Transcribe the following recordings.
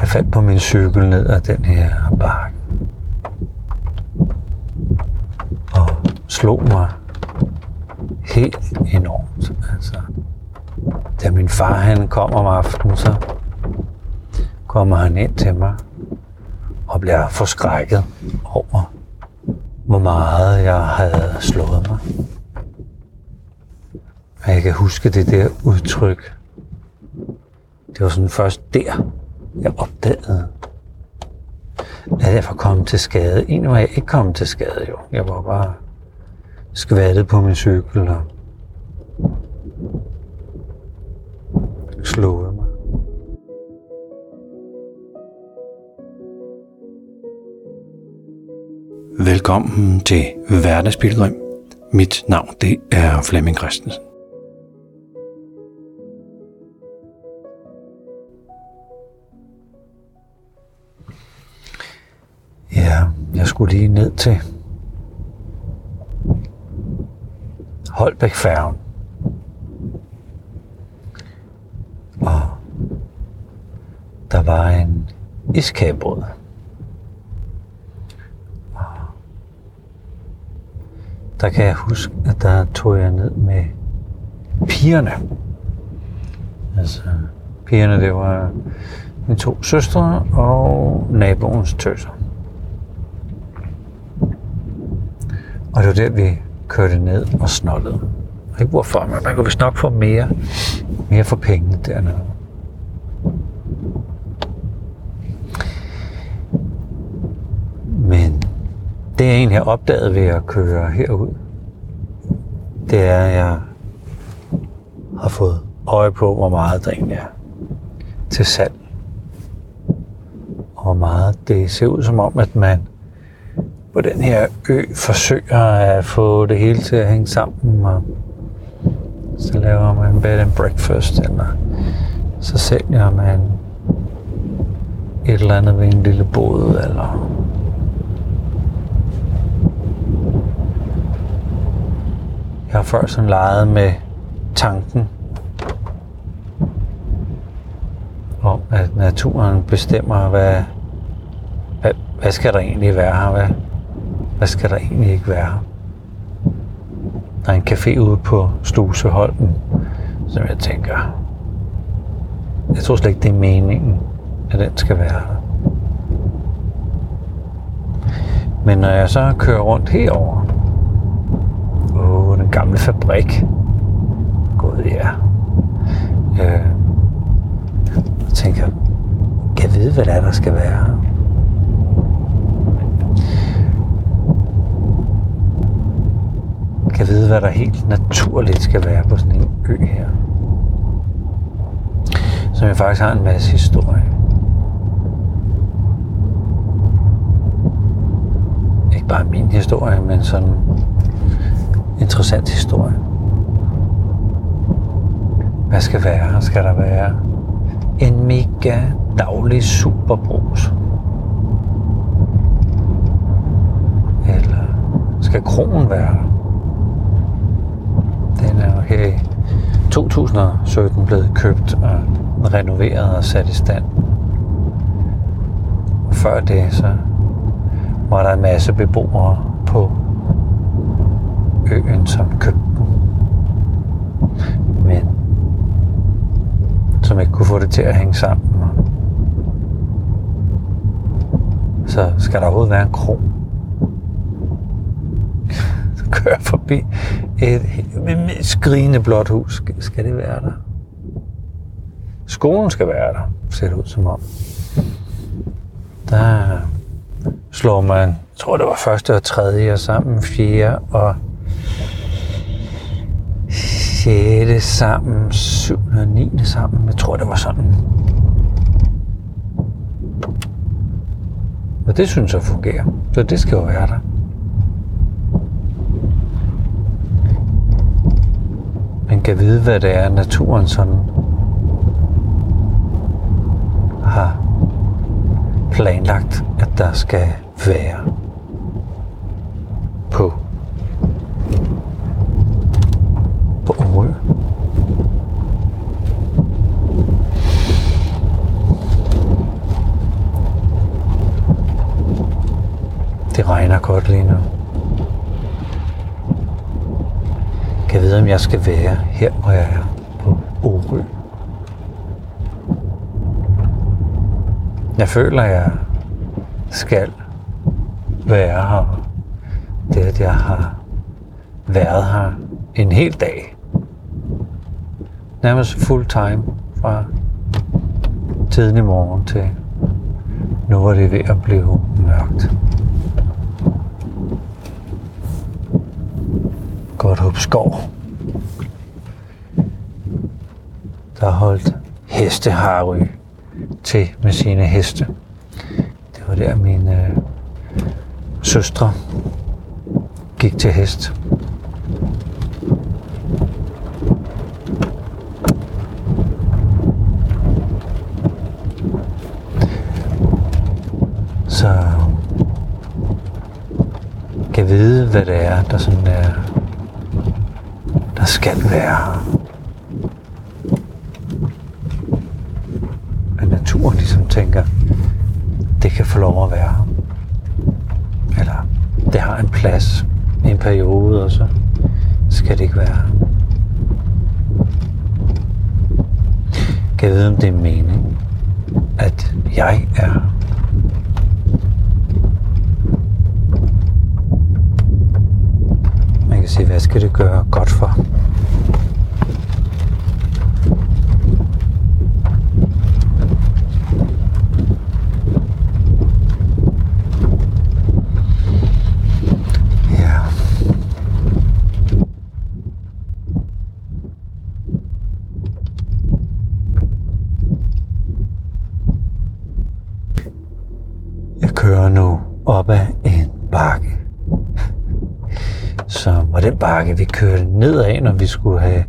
Jeg faldt på min cykel ned ad den her bakke. Og slog mig helt enormt. Altså, da min far han kom om aftenen, så kommer han ind til mig og bliver forskrækket over, hvor meget jeg havde slået mig. Og jeg kan huske det der udtryk. Det var sådan først der, jeg opdagede, at jeg var kommet til skade. Egentlig var jeg ikke kommet til skade, jo. Jeg var bare skvattet på min cykel og slået mig. Velkommen til Hverdagsbilledrøm. Mit navn det er Flemming Christensen. Skulle lige ned til Holbæk-færgen. Og der var en iskagebrød. Der kan jeg huske, at der tog jeg ned med pigerne. Altså, pigerne, det var mine to søstre og naboens tøser. Og det var der, vi kørte ned og snollede. Ikke hvorfor, men man kunne vist nok få mere, mere for pengene dernede. Men det jeg egentlig har opdaget ved at køre herud, det er, at jeg har fået øje på, hvor meget der egentlig er til salg. Og hvor meget det ser ud som om, at man på den her ø forsøger at få det hele til at hænge sammen. Og så laver man bed and breakfast, eller så sælger man et eller andet ved en lille båd, eller Jeg har før sådan leget med tanken om, at naturen bestemmer, hvad, hvad, hvad skal der egentlig være her, hvad, hvad skal der egentlig ikke være. Der er en café ude på Sluseholmen, som jeg tænker, jeg tror slet ikke, det er meningen, at den skal være der. Men når jeg så kører rundt herover, Åh, den gamle fabrik. Gud, ja. Øh, tænker, kan jeg vide, hvad der, er, der skal være? Kan jeg vide, hvad der helt naturligt skal være på sådan en ø her? Som jeg faktisk har en masse historie. Ikke bare min historie, men sådan interessant historie. Hvad skal være? Skal der være en mega daglig superbrus? Eller skal kronen være der? Her i 2017 blevet købt og renoveret og sat i stand. Før det så var der en masse beboere på øen, som købte den. Men som ikke kunne få det til at hænge sammen. Så skal der overhovedet være en kro. Så kører jeg forbi et skrigende blåt hus. Skal det være der? Skolen skal være der, ser det ud som om. Der slår man, jeg tror det var første og tredje, og sammen fjerde og sjette sammen, 7. og 9. sammen. Jeg tror, det var sådan. Og det synes jeg fungerer. Så det skal jo være der. Man kan vide, hvad det er, naturen sådan har planlagt, at der skal være på på Orø. Det regner godt lige nu. Vide, om jeg skal være her, hvor jeg er på Orø. Jeg føler, at jeg skal være her. Det, at jeg har været her en hel dag. Nærmest full time fra tidlig morgen til nu hvor det er ved at blive mørkt. Godt skov. Der har holdt hesteharry til med sine heste. Det var der mine øh, søstre gik til hest. Så kan vide, hvad det er, der sådan er, der skal være her. At naturen ligesom tænker, det kan få lov at være. Eller det har en plads i en periode, og så skal det ikke være. Kan jeg vide, om det er mening, at jeg er? Man kan sige, hvad skal det gøre godt for? Ja. Jeg kører nu op ad en bakke. Som var den bakke, vi kørte nedad, når vi skulle have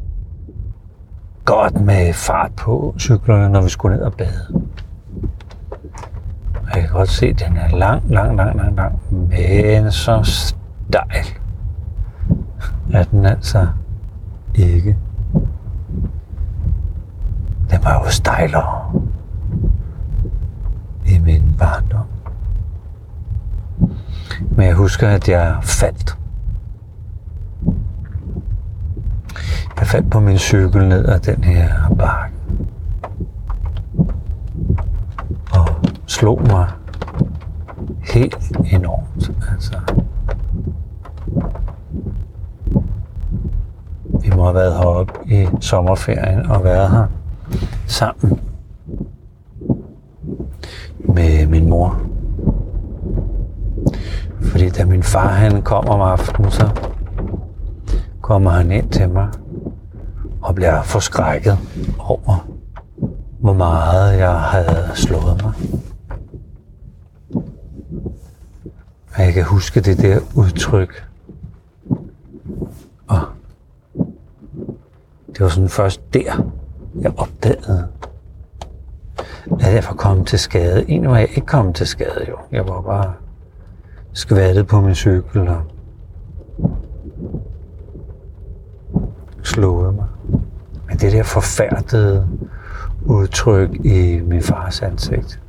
godt med fart på cyklerne, når vi skulle ned og bade. Og jeg kan godt se, at den er lang, lang, lang, lang, lang, men så stejl er den altså ikke. Den var jo stejlere i min barndom. Men jeg husker, at jeg faldt. Jeg faldt på min cykel ned ad den her bakke. Og slog mig helt enormt. Altså. Vi må have været heroppe i sommerferien og været her sammen med min mor. Fordi da min far han kom om aftenen, så kommer han ind til mig og bliver forskrækket over, hvor meget jeg havde slået mig. Og jeg kan huske det der udtryk. Og det var sådan først der, jeg opdagede, at jeg var kommet til skade. Egentlig var jeg ikke kommet til skade, jo. Jeg var bare skvattet på min cykel og slået mig. Det der forfærdede udtryk i min fars ansigt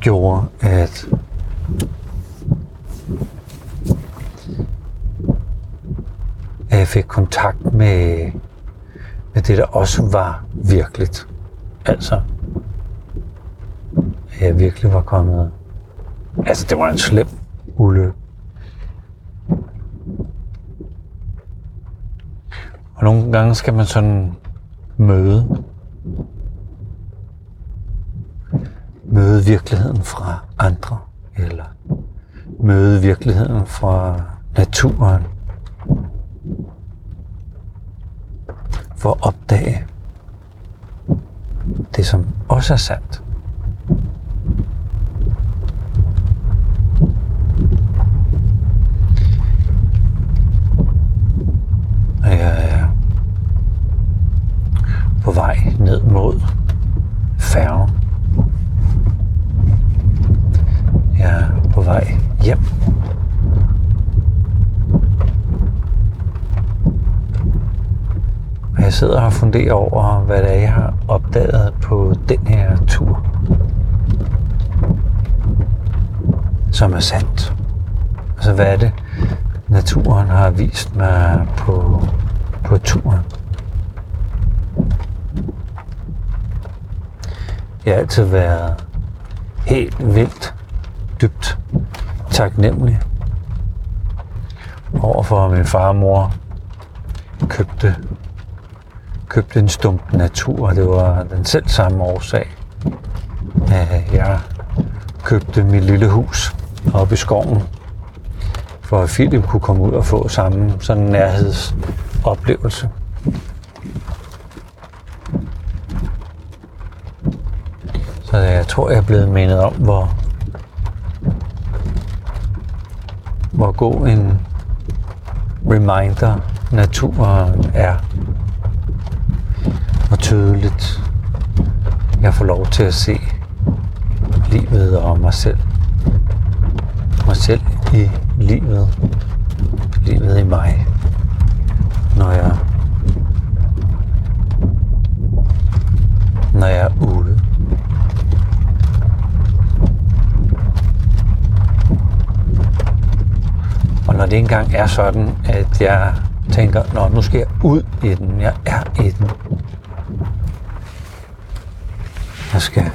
gjorde, at at jeg fik kontakt med, med det, der også var virkeligt. Altså, at jeg virkelig var kommet... Altså, det var en slem ulykke. Og nogle gange skal man sådan møde møde virkeligheden fra andre, eller møde virkeligheden fra naturen, for at opdage det, som også er sandt. Og jeg er på vej ned mod færgen. Jeg er på vej hjem. Og jeg sidder og funderer over, hvad det er, jeg har opdaget på den her tur. som er sandt. Altså hvad er det, naturen har vist mig på, på turen? Jeg altid være helt vildt dybt taknemmelig overfor min far og mor købte, købte en stump natur, det var den selv samme årsag. Jeg købte mit lille hus oppe i skoven, for at Philip kunne komme ud og få samme sådan nærhedsoplevelse. Så jeg tror, jeg er blevet mindet om, hvor, hvor god en reminder naturen er. Hvor tydeligt jeg får lov til at se livet og mig selv. Mig selv i livet. Livet i mig. Når jeg når jeg er ude. Og når det engang er sådan, at jeg tænker, Nå, nu skal jeg ud i den, jeg er i den. Jeg skal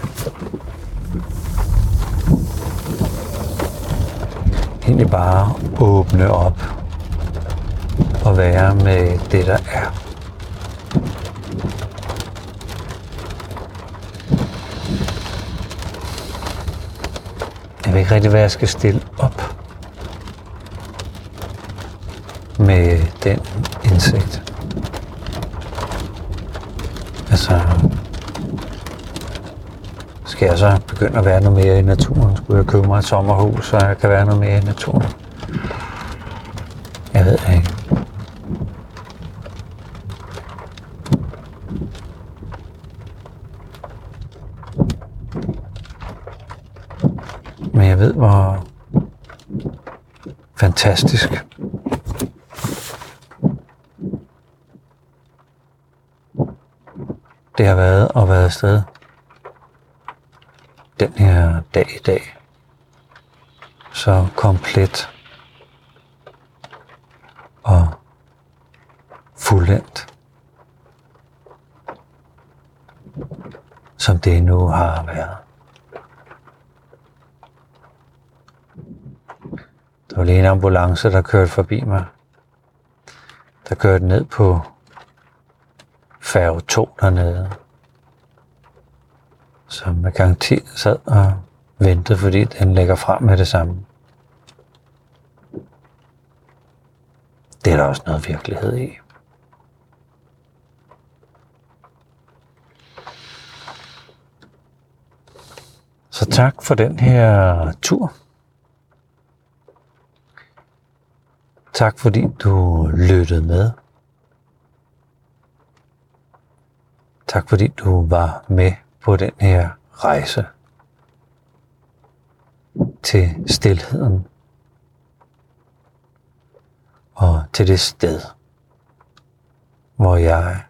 egentlig bare åbne op og være med det, der er. Jeg ved ikke rigtig, hvad jeg skal stille op med den indsigt. Altså, skal jeg så begynde at være noget mere i naturen? Skulle jeg købe mig et sommerhus, så jeg kan være noget mere i naturen? Jeg ved ikke. Men jeg ved, hvor fantastisk det har været at være afsted den her dag i dag. Så komplet og fuldendt, som det nu har været. Der var lige en ambulance, der kørte forbi mig. Der kørte ned på færge 2 dernede. Som med garanti sad og ventede, fordi den lægger frem med det samme. Det er der også noget virkelighed i. Så tak for den her tur. Tak fordi du lyttede med. Tak fordi du var med på den her rejse til stilheden og til det sted, hvor jeg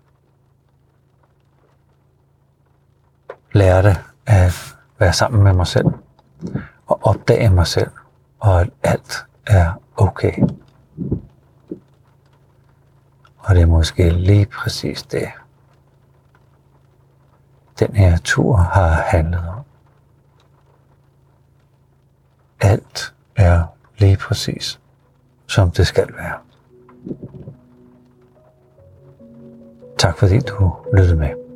lærte at være sammen med mig selv og opdage mig selv, og at alt er okay. Og det er måske lige præcis det, den her tur har handlet om. Alt er lige præcis, som det skal være. Tak fordi du lyttede med.